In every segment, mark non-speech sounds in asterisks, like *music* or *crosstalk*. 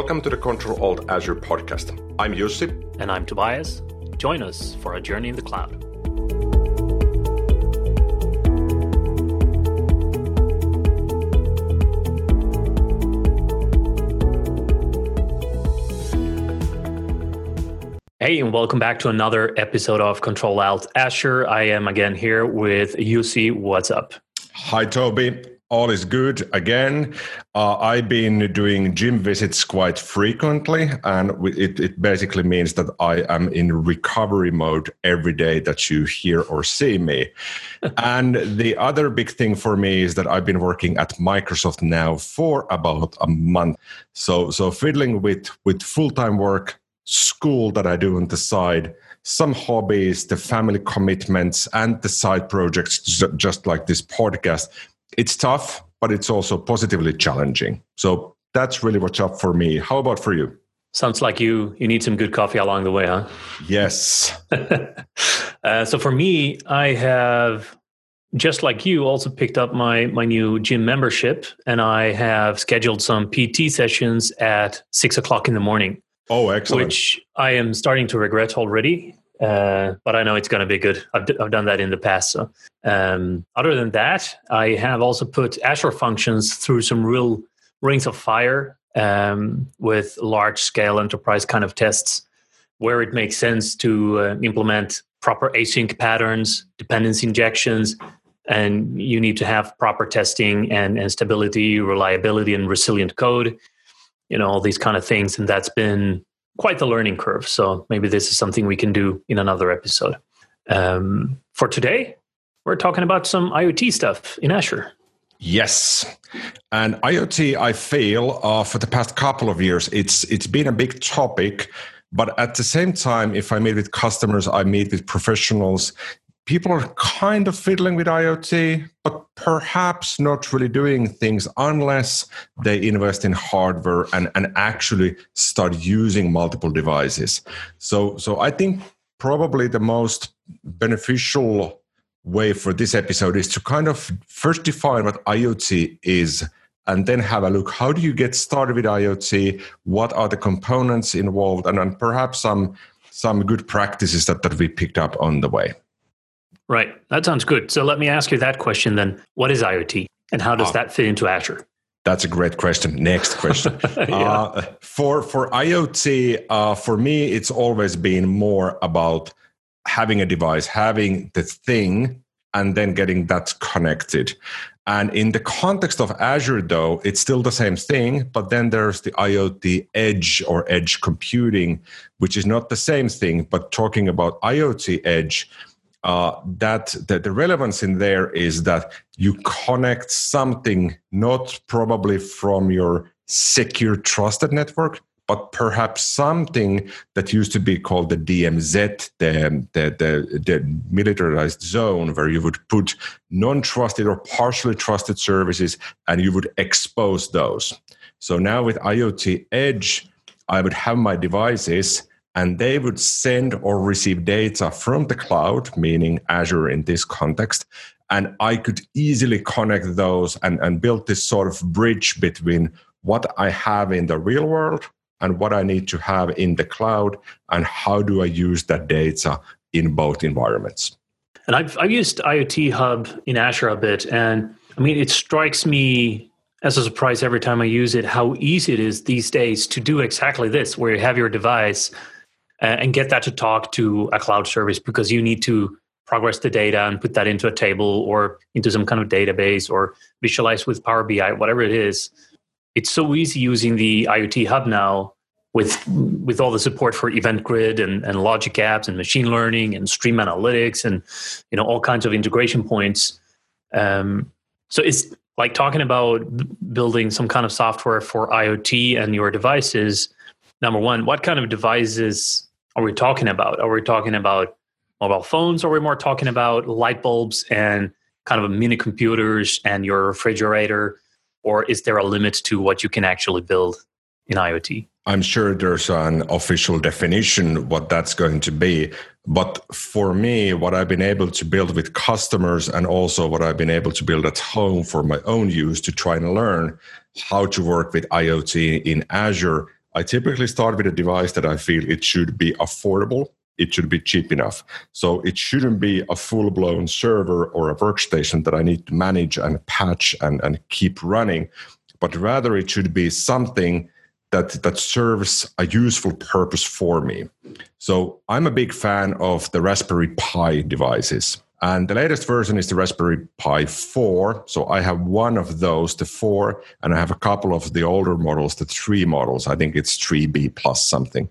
Welcome to the Control Alt Azure podcast. I'm Jussi. And I'm Tobias. Join us for a journey in the cloud. Hey, and welcome back to another episode of Control Alt Azure. I am again here with Jussi. What's up? Hi, Toby all is good again. Uh, I've been doing gym visits quite frequently, and it, it, basically means that I am in recovery mode every day that you hear or see me. *laughs* and the other big thing for me is that I've been working at Microsoft now for about a month. So, so fiddling with with full time work, school that I do on the side. Some hobbies, the family commitments, and the side projects, just like this podcast it's tough, but it's also positively challenging. So that's really what's up for me. How about for you? Sounds like you you need some good coffee along the way, huh? Yes. *laughs* uh, so for me, I have just like you also picked up my my new gym membership, and I have scheduled some PT sessions at six o'clock in the morning. Oh, excellent! Which I am starting to regret already. Uh, but I know it's going to be good. I've, d- I've done that in the past. So, um, other than that, I have also put Azure functions through some real rings of fire um, with large scale enterprise kind of tests where it makes sense to uh, implement proper async patterns, dependency injections, and you need to have proper testing and, and stability, reliability, and resilient code. You know, all these kind of things. And that's been quite the learning curve. So maybe this is something we can do in another episode. Um, for today, we're talking about some IoT stuff in Azure. Yes, and IoT, I feel uh, for the past couple of years, it's it's been a big topic. But at the same time, if I meet with customers, I meet with professionals people are kind of fiddling with IoT, but perhaps not really doing things unless they invest in hardware and, and actually start using multiple devices. So, so I think probably the most beneficial way for this episode is to kind of first define what IoT is and then have a look how do you get started with IoT what are the components involved? And, and perhaps some some good practices that, that we picked up on the way Right. That sounds good. So let me ask you that question then. What is IoT and how does ah. that fit into Azure? That's a great question. Next question. *laughs* yeah. uh, for for IoT, uh, for me, it's always been more about having a device, having the thing, and then getting that connected. And in the context of Azure, though, it's still the same thing. But then there's the IoT edge or edge computing, which is not the same thing. But talking about IoT edge, uh, that, that the relevance in there is that you connect something not probably from your secure trusted network but perhaps something that used to be called the DMZ, the, the, the, the, militarized zone, where you would put non trusted or partially trusted services and you would expose those. So now with IoT Edge, I would have my devices and they would send or receive data from the cloud, meaning Azure in this context. And I could easily connect those and, and build this sort of bridge between what I have in the real world and what I need to have in the cloud, and how do I use that data in both environments. And I've, I've used IoT Hub in Azure a bit, and I mean, it strikes me as a surprise every time I use it how easy it is these days to do exactly this, where you have your device and get that to talk to a cloud service because you need to progress the data and put that into a table or into some kind of database or visualize with Power BI, whatever it is. It's so easy using the IoT Hub now with with all the support for Event Grid and, and Logic Apps and machine learning and Stream Analytics and you know all kinds of integration points. Um, so it's like talking about building some kind of software for IoT and your devices. Number one, what kind of devices are we talking about? Are we talking about mobile phones? Are we more talking about light bulbs and kind of mini computers and your refrigerator? Or is there a limit to what you can actually build in IoT? I'm sure there's an official definition what that's going to be. But for me, what I've been able to build with customers and also what I've been able to build at home for my own use to try and learn how to work with IoT in Azure I typically start with a device that I feel it should be affordable. It should be cheap enough. So it shouldn't be a full blown server or a workstation that I need to manage and patch and, and keep running, but rather it should be something that that serves a useful purpose for me. So I'm a big fan of the Raspberry Pi devices. And the latest version is the Raspberry Pi 4. So I have one of those, the 4, and I have a couple of the older models, the 3 models. I think it's 3B plus something.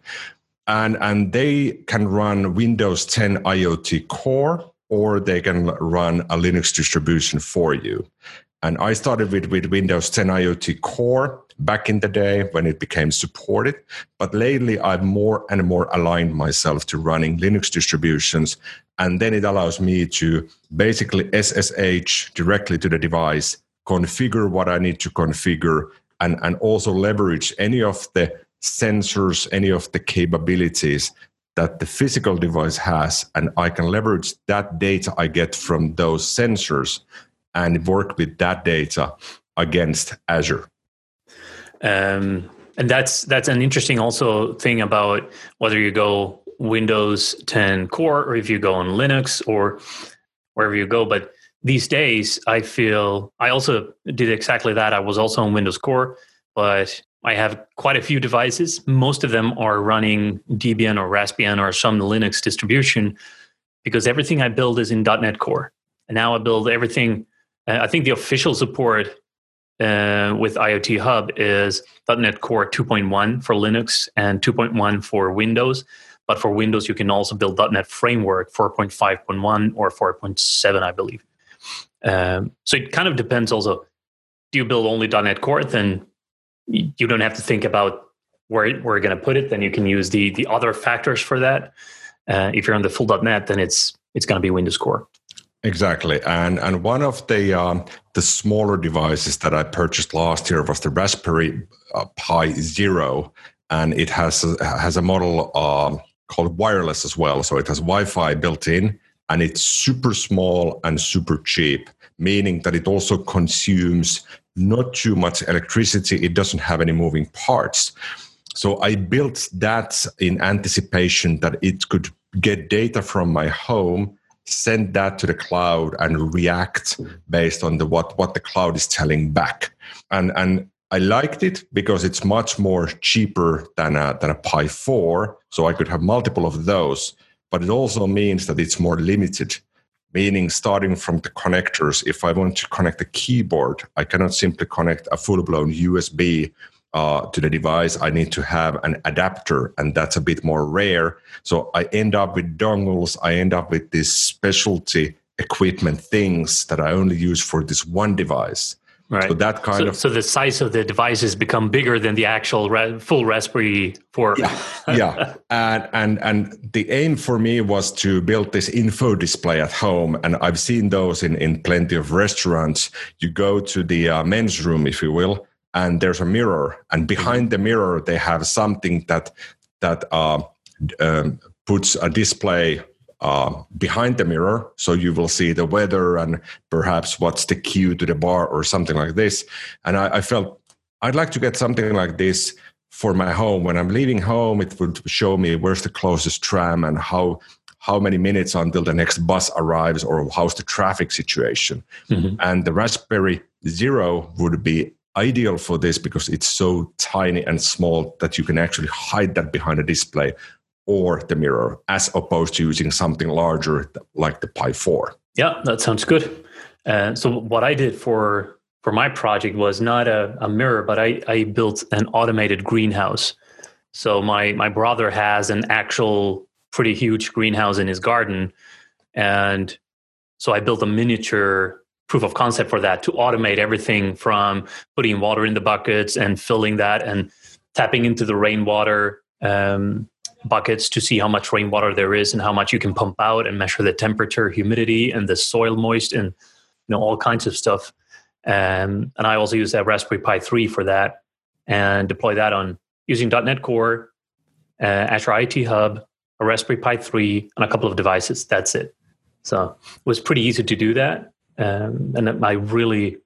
And, and they can run Windows 10 IoT Core or they can run a Linux distribution for you. And I started with, with Windows 10 IoT Core back in the day when it became supported. But lately, I've more and more aligned myself to running Linux distributions. And then it allows me to basically SSH directly to the device, configure what I need to configure, and, and also leverage any of the sensors, any of the capabilities that the physical device has. And I can leverage that data I get from those sensors and work with that data against Azure. Um, and that's that's an interesting also thing about whether you go Windows 10 Core or if you go on Linux or wherever you go. But these days, I feel I also did exactly that. I was also on Windows Core, but I have quite a few devices. Most of them are running Debian or Raspbian or some Linux distribution because everything I build is in .NET Core. And now I build everything. Uh, I think the official support uh, with IoT Hub is .NET Core 2.1 for Linux and 2.1 for Windows. But for Windows, you can also build .NET Framework 4.5.1 or 4.7, I believe. Um, so it kind of depends. Also, do you build only .NET Core? Then you don't have to think about where we're going to put it. Then you can use the the other factors for that. Uh, if you're on the full .NET, then it's it's going to be Windows Core. Exactly, and and one of the um, the smaller devices that I purchased last year was the Raspberry uh, Pi Zero, and it has a, has a model uh, called wireless as well. So it has Wi-Fi built in, and it's super small and super cheap, meaning that it also consumes not too much electricity. It doesn't have any moving parts. So I built that in anticipation that it could get data from my home send that to the cloud and react based on the what what the cloud is telling back and and I liked it because it's much more cheaper than a, than a Pi 4. So I could have multiple of those. But it also means that it's more limited, meaning starting from the connectors. If I want to connect a keyboard, I cannot simply connect a full blown USB uh, to the device, I need to have an adapter, and that's a bit more rare. So I end up with dongles. I end up with these specialty equipment things that I only use for this one device. Right. So that kind so, of so the size of the devices become bigger than the actual ra- full Raspberry 4. Yeah, yeah. *laughs* and and and the aim for me was to build this info display at home, and I've seen those in in plenty of restaurants. You go to the uh, men's room, if you will, and there's a mirror and behind the mirror they have something that that uh, um, puts a display uh, behind the mirror. So you will see the weather and perhaps what's the queue to the bar or something like this. And I, I felt i'd like to get something like this for my home. When i'm leaving home it would show me where's the closest tram and how how many minutes until the next bus arrives or how's the traffic situation. Mm-hmm. and the raspberry zero would be ideal for this because it's so tiny and small that you can actually hide that behind a display or the mirror as opposed to using something larger like the Pi 4. Yeah, that sounds good. Uh, so what I did for for my project was not a, a mirror, but I, I built an automated greenhouse. So my my brother has an actual pretty huge greenhouse in his garden, and so I built a miniature proof of concept for that to automate everything from putting water in the buckets and filling that and tapping into the rainwater um, buckets to see how much rainwater there is and how much you can pump out and measure the temperature, humidity, and the soil moist and you know all kinds of stuff. Um, and I also use that Raspberry Pi 3 for that and deploy that on using .NET Core, uh, Azure IoT Hub, a Raspberry Pi 3, and a couple of devices. That's it. So it was pretty easy to do that um, and I really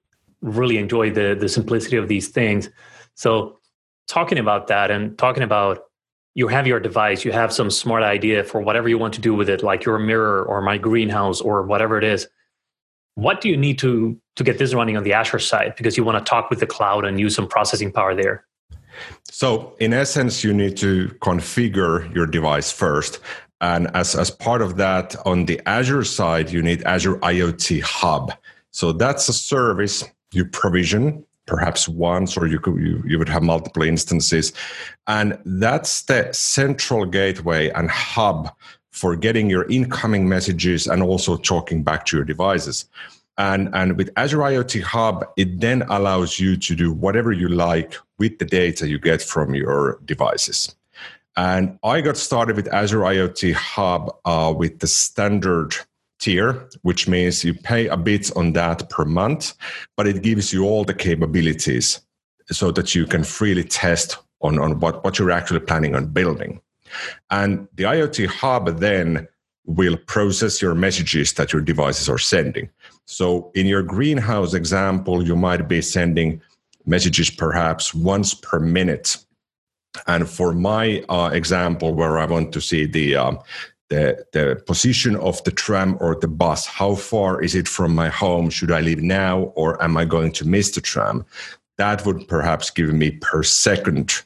really enjoy the the simplicity of these things. So talking about that and talking about you have your device, you have some smart idea for whatever you want to do with it, like your mirror or my greenhouse or whatever it is. What do you need to to get this running on the Azure side? Because you want to talk with the cloud and use some processing power there. So, in essence, you need to configure your device first. And as, as part of that, on the Azure side, you need Azure IoT Hub. So, that's a service you provision perhaps once or you could you, you would have multiple instances. And that's the central gateway and hub for getting your incoming messages and also talking back to your devices. And and with azure iot hub it then allows you to do whatever you like with the data you get from your devices and i got started with azure iot hub uh, with the standard tier, which means you pay a bit on that per month, but it gives you all the capabilities so that you can freely test on, on what, what you're actually planning on building. And the IoT hub then will process your messages that your devices are sending. So in your greenhouse example, you might be sending messages perhaps once per minute. And for my uh, example, where I want to see the um, the, the position of the tram or the bus. How far is it from my home? Should I leave now or am I going to miss the tram? That would perhaps give me per second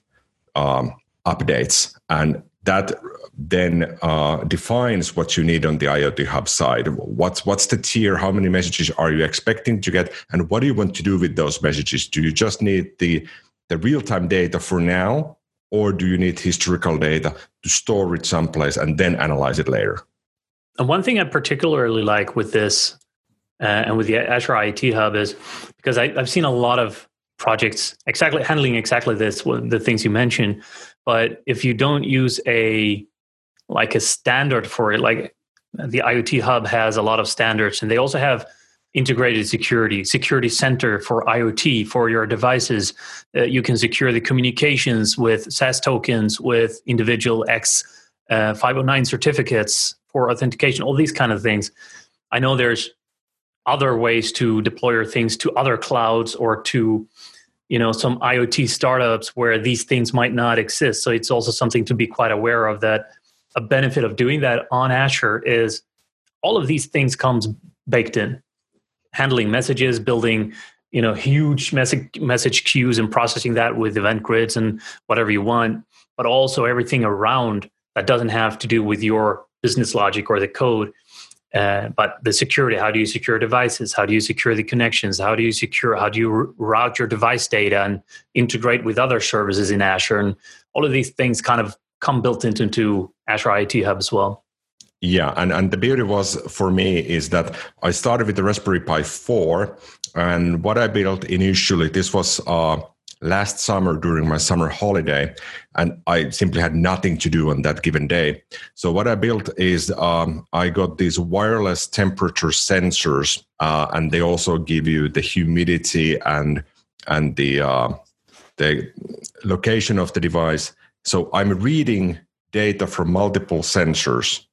um, updates. And that then uh, defines what you need on the IoT Hub side. What's what's the tier? How many messages are you expecting to get? And what do you want to do with those messages? Do you just need the the real time data for now, or do you need historical data to store it someplace and then analyze it later? And one thing I particularly like with this uh, and with the Azure IoT Hub is because I, have seen a lot of projects exactly handling exactly this, the things you mentioned. But if you don't use a like a standard for it, like the IoT Hub has a lot of standards, and they also have integrated security, security center for IoT for your devices. Uh, you can secure the communications with SAS tokens, with individual X uh, 509 certificates for authentication, all these kind of things. I know there's other ways to deploy your things to other clouds or to you know some iot startups where these things might not exist so it's also something to be quite aware of that a benefit of doing that on azure is all of these things comes baked in handling messages, building you know huge message message queues and processing that with event grids and whatever you want, but also everything around that doesn't have to do with your business logic or the code. Uh, but the security. How do you secure devices? How do you secure the connections? How do you secure how do you route your device data and integrate with other services in azure? And all of these things kind of come built into, into azure iot hub as well yeah, and, and the beauty was for me is that I started with the Raspberry Pi 4, and what I built initially, this was uh, last summer during my summer holiday, and I simply had nothing to do on that given day. So what I built is um, I got these wireless temperature sensors, uh, and they also give you the humidity and and the uh, the location of the device. So I'm reading data from multiple sensors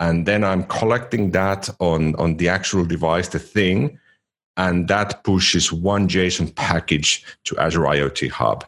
and then i'm collecting that on on the actual device the thing and that pushes one json package to azure iot hub.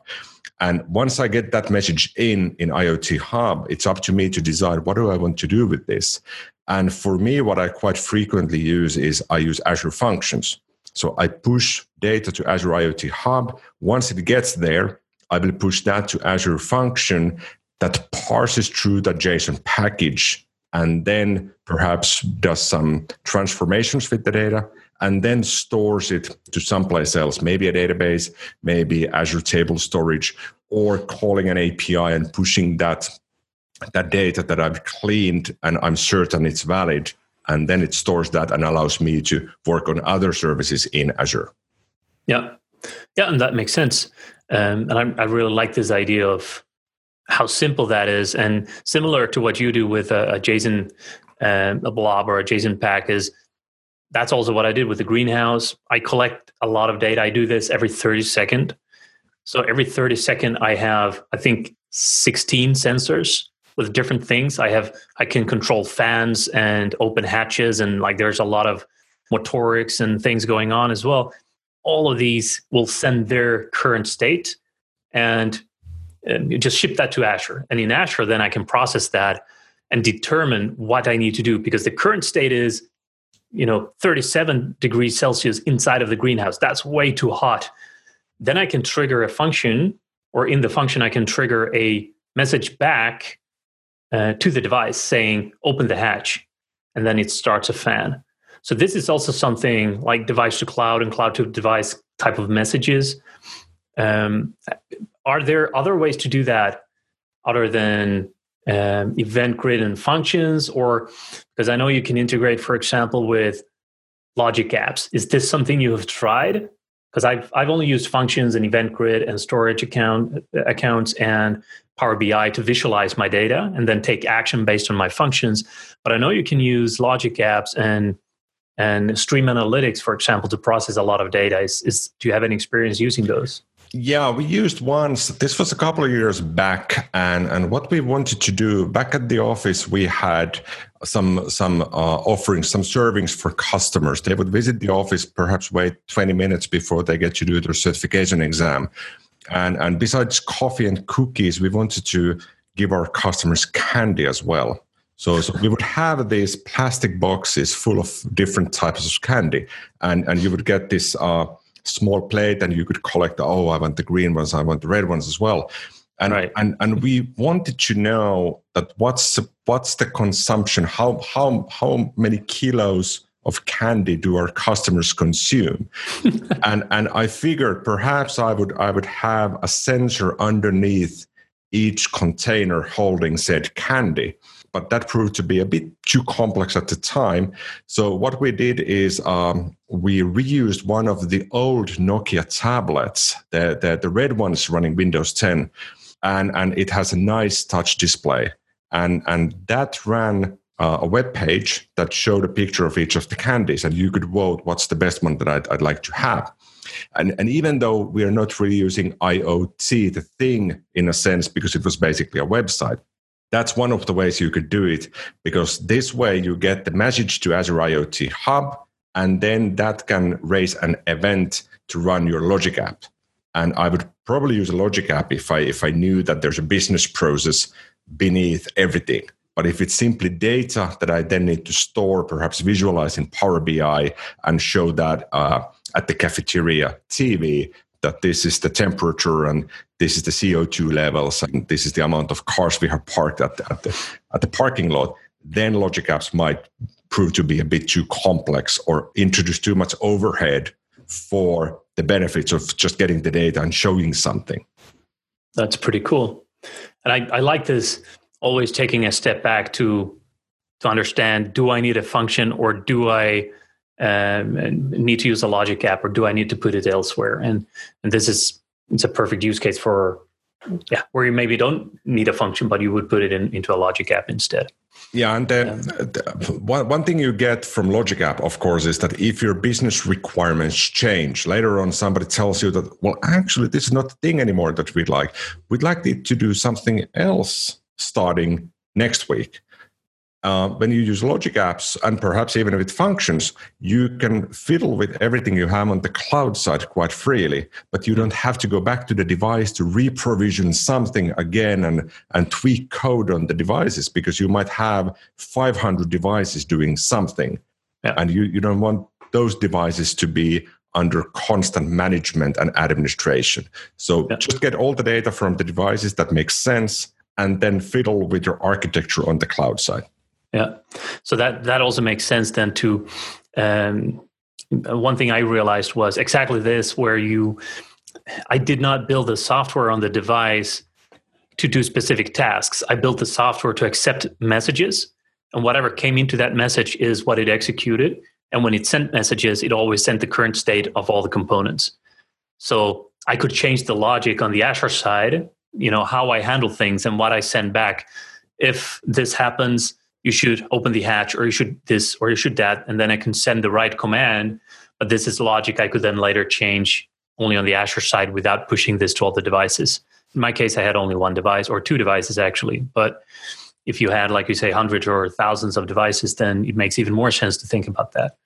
And once i get that message in in iot hub it's up to me to decide what do i want to do with this. And for me what i quite frequently use is i use azure functions. So i push data to azure iot hub. Once it gets there i will push that to azure function that parses through that json package and then perhaps does some transformations with the data and then stores it to someplace else, maybe a database, maybe Azure Table Storage, or calling an API and pushing that that data that I've cleaned and I'm certain it's valid, and then it stores that and allows me to work on other services in Azure. Yeah, yeah, and that makes sense. Um, and I, I really like this idea of how simple that is, and similar to what you do with a, a JSON, um, a blob or a JSON pack is. That's also what I did with the greenhouse. I collect a lot of data. I do this every 30 second. So every 30 second, I have I think 16 sensors with different things. I have I can control fans and open hatches, and like there's a lot of motorics and things going on as well. All of these will send their current state, and um, just ship that to Azure. And in Azure, then I can process that and determine what I need to do because the current state is, you know, 37 degrees Celsius inside of the greenhouse. That's way too hot. Then I can trigger a function, or in the function, I can trigger a message back uh, to the device saying, open the hatch. And then it starts a fan. So this is also something like device to cloud and cloud to device type of messages. Um, are there other ways to do that other than um, event grid and functions? Or because i know you can integrate for example with logic apps. Is this something you have tried? Because I've, I've only used functions and event grid and storage account accounts and power bi to visualize my data and then take action based on my functions. But i know you can use logic apps and and stream analytics for example to process a lot of data. Is, is do you have any experience using those yeah, we used once. This was a couple of years back, and and what we wanted to do back at the office, we had some some uh, offerings, some servings for customers. They would visit the office, perhaps wait twenty minutes before they get to do their certification exam, and and besides coffee and cookies, we wanted to give our customers candy as well. So, so, we would have these plastic boxes full of different types of candy, and and you would get this. Uh, small plate and you could collect oh i want the green ones i want the red ones as well and right. and and we wanted to know that what's the, what's the consumption how how how many kilos of candy do our customers consume *laughs* and and i figured perhaps i would i would have a sensor underneath each container holding said candy but that proved to be a bit too complex at the time. So what we did is um, we reused one of the old Nokia tablets, the, the, the red ones running Windows 10, and, and it has a nice touch display. And, and that ran uh, a web page that showed a picture of each of the candies, and you could vote what's the best one that I'd, I'd like to have. And, and even though we are not really using IoT, the thing in a sense, because it was basically a website, that's one of the ways you could do it because this way you get the message to Azure IoT Hub, and then that can raise an event to run your Logic app. And I would probably use a Logic app if I if I knew that there's a business process beneath everything. But if it's simply data that I then need to store, perhaps visualize in Power BI and show that uh, at the cafeteria TV, that this is the temperature and this is the CO2 levels and this is the amount of cars we have parked at at the, at the parking lot, then logic apps might prove to be a bit too complex or introduce too much overhead for the benefits of just getting the data and showing something. That's pretty cool. And I, I like this always taking a step back to to understand do I need a function or do I um, need to use a logic app or do I need to put it elsewhere? And and this is it's a perfect use case for yeah where you maybe don't need a function but you would put it in, into a logic app instead. Yeah, and uh, the, one, one thing you get from Logic App, of course, is that if your business requirements change, later on somebody tells you that, well, actually, this is not the thing anymore that we'd like. We'd like it to do something else starting next week uh, when you use logic apps and perhaps even with functions, you can fiddle with everything you have on the cloud side quite freely, but you don't have to go back to the device to reprovision something again and, and tweak code on the devices because you might have 500 devices doing something. Yeah. And you, you don't want those devices to be under constant management and administration. So yeah. just get all the data from the devices that makes sense and then fiddle with your architecture on the cloud side. Yeah. So that that also makes sense then to um, one thing I realized was exactly this where you I did not build the software on the device to do specific tasks. I built the software to accept messages and whatever came into that message is what it executed and when it sent messages it always sent the current state of all the components. So I could change the logic on the Azure side, you know, how I handle things and what I send back. If this happens, you should open the hatch or you should this or you should that and then i can send the right command but this is logic i could then later change only on the azure side without pushing this to all the devices. In my case i had only one device or two devices actually but if you had like you say hundreds or thousands of devices then it makes even more sense to think about that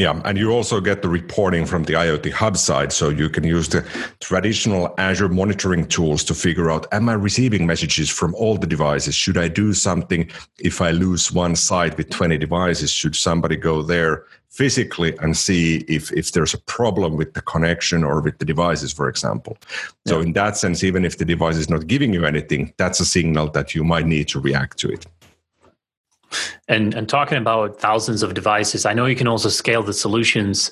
Yeah, and you also get the reporting from the IoT Hub side. So you can use the traditional Azure monitoring tools to figure out Am I receiving messages from all the devices? Should I do something if I lose one site with 20 devices? Should somebody go there physically and see if, if there's a problem with the connection or with the devices, for example? So, yeah. in that sense, even if the device is not giving you anything, that's a signal that you might need to react to it. And and talking about thousands of devices, I know you can also scale the solutions.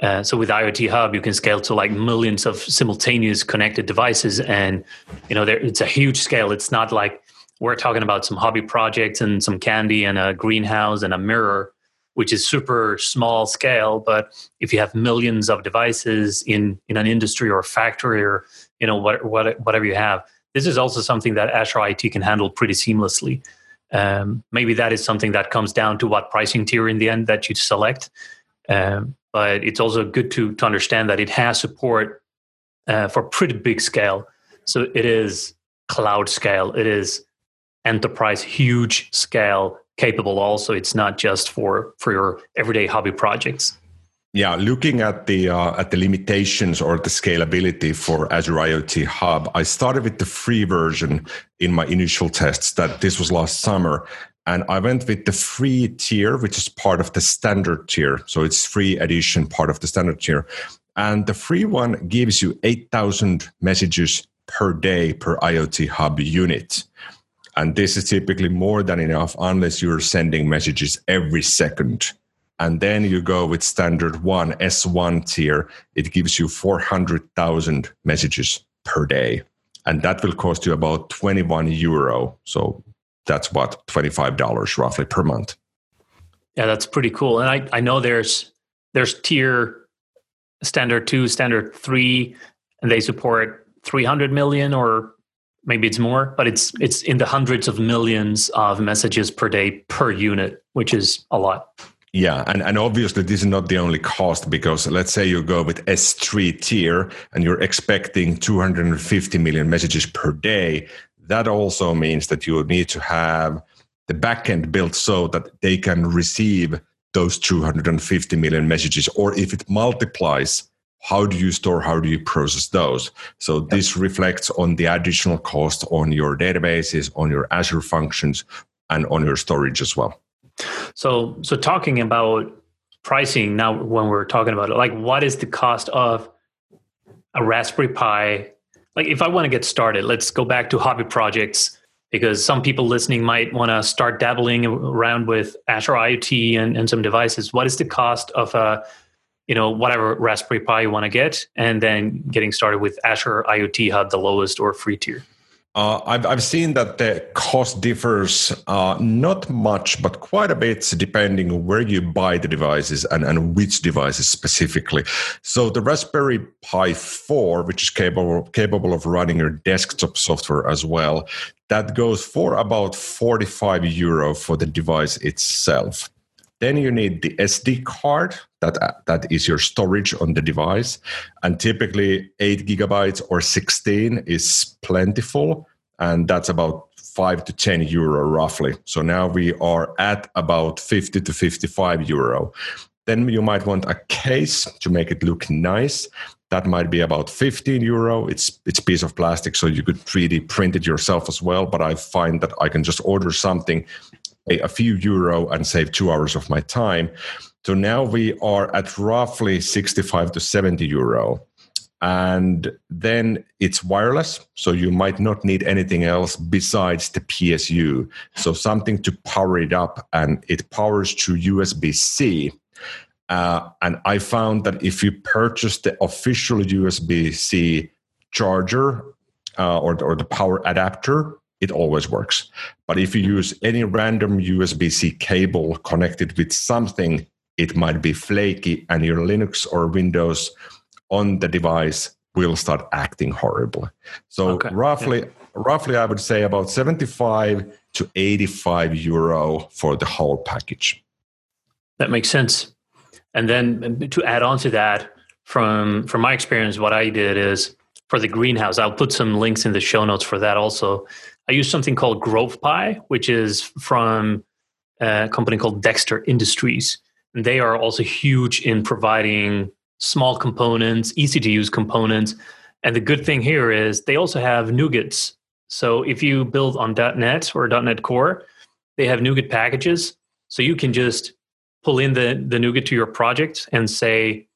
Uh, so with IoT Hub, you can scale to like millions of simultaneous connected devices, and you know there, it's a huge scale. It's not like we're talking about some hobby projects and some candy and a greenhouse and a mirror, which is super small scale. But if you have millions of devices in in an industry or factory or you know what, what whatever you have, this is also something that Azure IT can handle pretty seamlessly. Um, maybe that is something that comes down to what pricing tier in the end that you select. Um, but it's also good to to understand that it has support uh, for pretty big scale. So it is cloud scale. It is enterprise huge scale capable. Also, it's not just for for your everyday hobby projects. Yeah, looking at the uh, at the limitations or the scalability for Azure IoT Hub, I started with the free version in my initial tests. That this was last summer, and I went with the free tier, which is part of the standard tier. So it's free edition, part of the standard tier, and the free one gives you eight thousand messages per day per IoT Hub unit. And this is typically more than enough unless you're sending messages every second and then you go with standard one S1 tier, it gives you 400,000 messages per day. And that will cost you about 21 euro. So that's what, $25 roughly per month. Yeah, that's pretty cool. And I, I know there's there's tier standard two, standard three, and they support 300 million or maybe it's more, but it's it's in the hundreds of millions of messages per day per unit, which is a lot. Yeah, and, and obviously this is not the only cost because let's say you go with S3 tier and you're expecting 250 million messages per day. That also means that you need to have the backend built so that they can receive those 250 million messages. Or if it multiplies, how do you store, how do you process those? So yep. this reflects on the additional cost on your databases, on your Azure functions, and on your storage as well. So, so talking about pricing now, when we're talking about it, like what is the cost of a Raspberry Pi? Like, if I want to get started, let's go back to hobby projects because some people listening might want to start dabbling around with Azure IoT and, and some devices. What is the cost of a you know whatever Raspberry Pi you want to get, and then getting started with Azure IoT Hub, the lowest or free tier? Uh, I've, I've seen that the cost differs uh, not much, but quite a bit depending where you buy the devices and, and which devices specifically. So the Raspberry Pi 4, which is capable, capable of running your desktop software as well, that goes for about 45 euro for the device itself. Then you need the SD card that that is your storage on the device, and typically eight gigabytes or sixteen is plentiful, and that's about five to ten euro roughly. So now we are at about fifty to fifty-five euro. Then you might want a case to make it look nice. That might be about 15 euro. It's it's piece of plastic, so you could 3D print it yourself as well. But I find that I can just order something pay a few euro and save two hours of my time. So now we are at roughly 65 to 70 euro. And then it's wireless. So you might not need anything else besides the PSU. So something to power it up, and it powers through USB C. Uh, and I found that if you purchase the official USB C charger uh, or, or the power adapter, it always works. But if you use any random USB C cable connected with something, it might be flaky and your Linux or Windows on the device will start acting horribly. So okay. roughly, yeah. roughly, I would say about 75 to 85 euro for the whole package. That makes sense. And then to add on to that, from from my experience, what I did is for the greenhouse, I'll put some links in the show notes for that also. I use something called GrovePi, which is from a company called Dexter Industries. And they are also huge in providing small components, easy to use components. And the good thing here is they also have NuGets. So if you build on .NET or .NET Core, they have NuGet packages. So you can just pull in the, the NuGet to your project and say,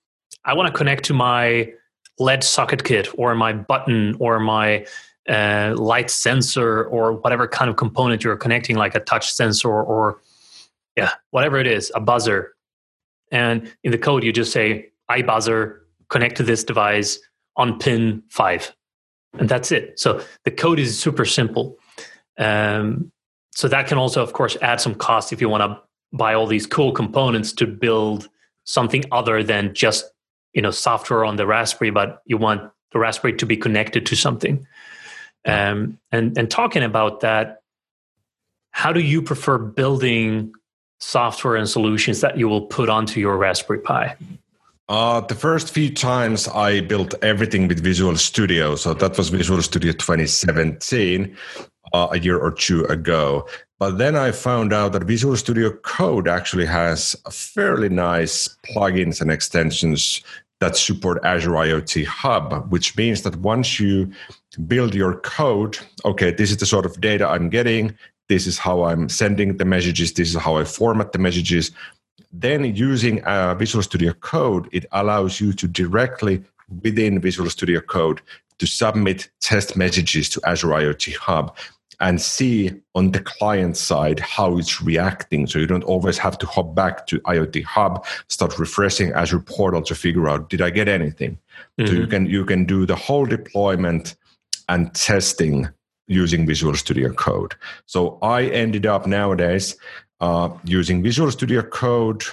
I want to connect to my LED socket kit or my button or my uh, light sensor or whatever kind of component you're connecting, like a touch sensor or yeah, whatever it is, a buzzer. And in the code, you just say, I buzzer, connect to this device on pin five. And that's it. So the code is super simple. Um, so that can also, of course, add some cost if you want to buy all these cool components to build something other than just you know software on the raspberry but you want the raspberry to be connected to something um, and and talking about that how do you prefer building software and solutions that you will put onto your raspberry pi uh, the first few times I built everything with Visual Studio. So that was Visual Studio 2017, uh, a year or two ago. But then I found out that Visual Studio Code actually has fairly nice plugins and extensions that support Azure IoT Hub, which means that once you build your code, okay, this is the sort of data I'm getting, this is how I'm sending the messages, this is how I format the messages. Then using uh, Visual Studio Code, it allows you to directly within Visual Studio Code to submit test messages to Azure IoT Hub and see on the client side how it's reacting. So you don't always have to hop back to IoT Hub, start refreshing Azure Portal to figure out did I get anything. Mm-hmm. So you mm-hmm. can you can do the whole deployment and testing using Visual Studio Code. So I ended up nowadays uh, using Visual Studio Code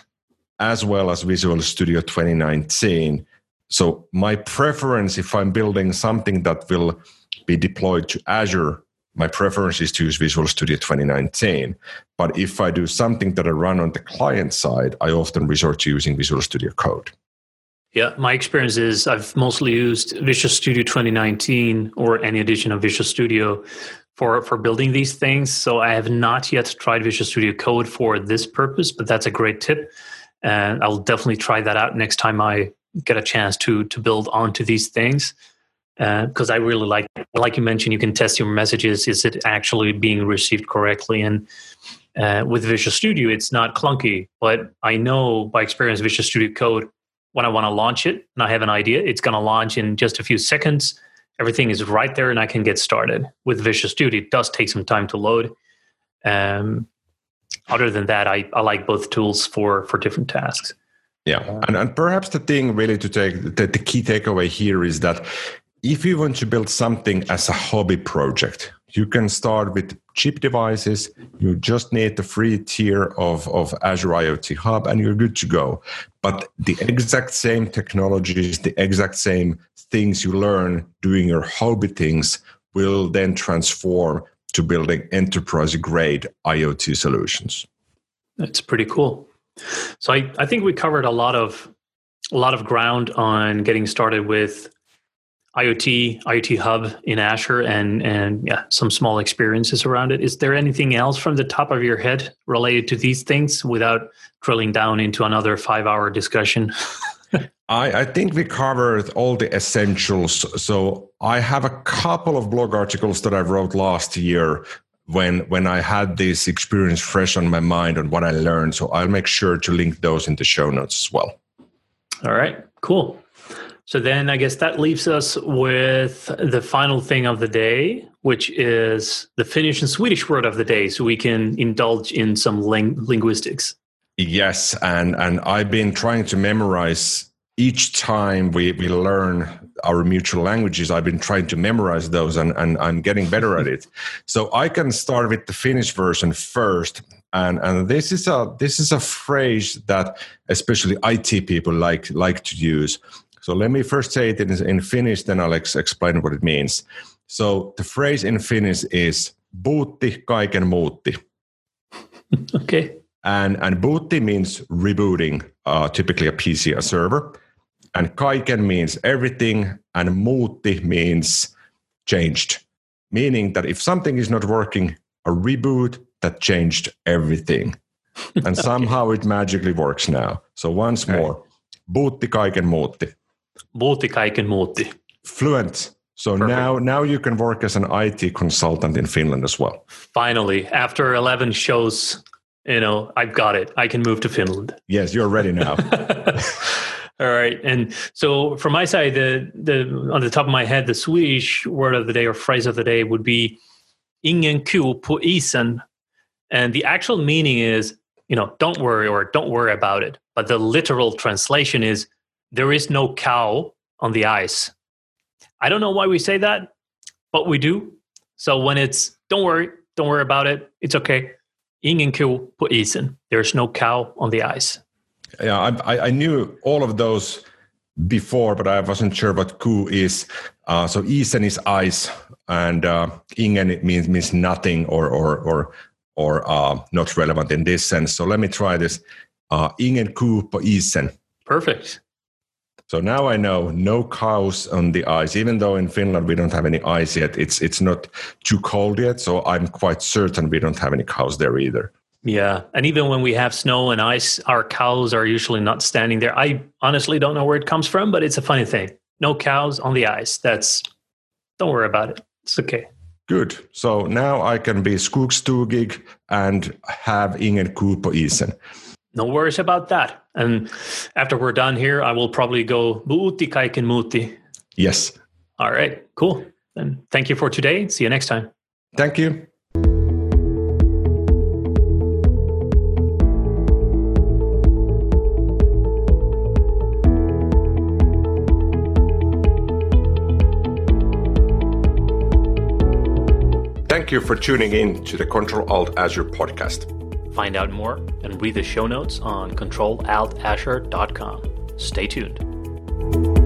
as well as Visual Studio 2019. So my preference, if I'm building something that will be deployed to Azure my preference is to use Visual Studio 2019. But if I do something that I run on the client side, I often resort to using Visual Studio Code. Yeah, my experience is I've mostly used Visual Studio 2019 or any edition of Visual Studio for, for building these things. So I have not yet tried Visual Studio Code for this purpose, but that's a great tip. And I'll definitely try that out next time I get a chance to to build onto these things because uh, I really like, like you mentioned, you can test your messages. Is it actually being received correctly? And uh, with Visual Studio, it's not clunky, but I know by experience, Visual Studio Code, when I want to launch it and I have an idea, it's going to launch in just a few seconds. Everything is right there, and I can get started. With Visual Studio, it does take some time to load. Um, other than that, I, I like both tools for for different tasks. Yeah, and, and perhaps the thing really to take the, the key takeaway here is that if you want to build something as a hobby project, you can start with cheap devices. You just need the free tier of, of Azure IoT Hub and you're good to go. But the exact same technologies, the exact same things you learn doing your hobby things will then transform to building enterprise grade IoT solutions. That's pretty cool. So I, I think we covered a lot of a lot of ground on getting started with IoT, IoT Hub in Azure, and and yeah, some small experiences around it. Is there anything else from the top of your head related to these things without drilling down into another five-hour discussion? *laughs* I, I think we covered all the essentials. So I have a couple of blog articles that I wrote last year when when I had this experience fresh on my mind on what I learned. So I'll make sure to link those in the show notes as well. All right, cool. So then I guess that leaves us with the final thing of the day, which is the Finnish and Swedish word of the day. So we can indulge in some ling- linguistics. Yes. And, and I've been trying to memorize each time we, we learn our mutual languages. I've been trying to memorize those and, and I'm getting better at it. *laughs* So I can start with the Finnish version first. And, and this is a this is a phrase that especially IT people like like to use so let me first say it in, in Finnish, then I'll ex- explain what it means. So the phrase in Finnish is "bootti kaiken muutti." *laughs* okay. And and bootti means rebooting, uh, typically a PC, a server. And kaiken means everything, and muutti means changed, meaning that if something is not working, a reboot that changed everything. *laughs* and somehow it magically works now. So once Right. more, Buutti kaiken muutti. Muutti kaiken Multi. Fluent. So Perfect. now now you can work as an IT consultant in Finland as well. Finally, after 11 shows, you know, I've got it. I can move to Finland. Yes, you're ready now. *laughs* All right. And so from my side, the the on the top of my head, the Swedish word of the day or phrase of the day would be ingen ko på isen. And the actual meaning is, you know, don't worry or don't worry about it. But the literal translation is there is no cow on the ice. I don't know why we say that, but we do. So when it's don't worry, don't worry about it, it's okay. Ingen ko på isen. There's no cow on the ice. yeah, I, I- I knew all of those before, but I wasn't sure what ku is. Uh, so isen is ice, and uh, ingen it means means nothing or or or or uh, not relevant in this sense. So let me try this. Uh, ingen ku på isen. Perfect. So now I know no cows on the ice. Even though in Finland we don't have any ice yet, it's it's not too cold yet. So I'm quite certain we don't have any cows there either. Yeah. And even when we have snow and ice, our cows are usually not standing there. I honestly don't know where it comes from, but it's a funny thing. No cows on the ice. That's, don't worry about it. It's okay. Good. So now I can be skogstugig and have ingen på isen. No worries about that. And after we're done here, I will probably go muutti kaiken muutti. Yes. All right. Cool. And thank you for today. See you next time. Thank you. Thank you for tuning in to the Control Alt Azure podcast. Find out more and read the show notes on controlaltazure.com. Stay tuned.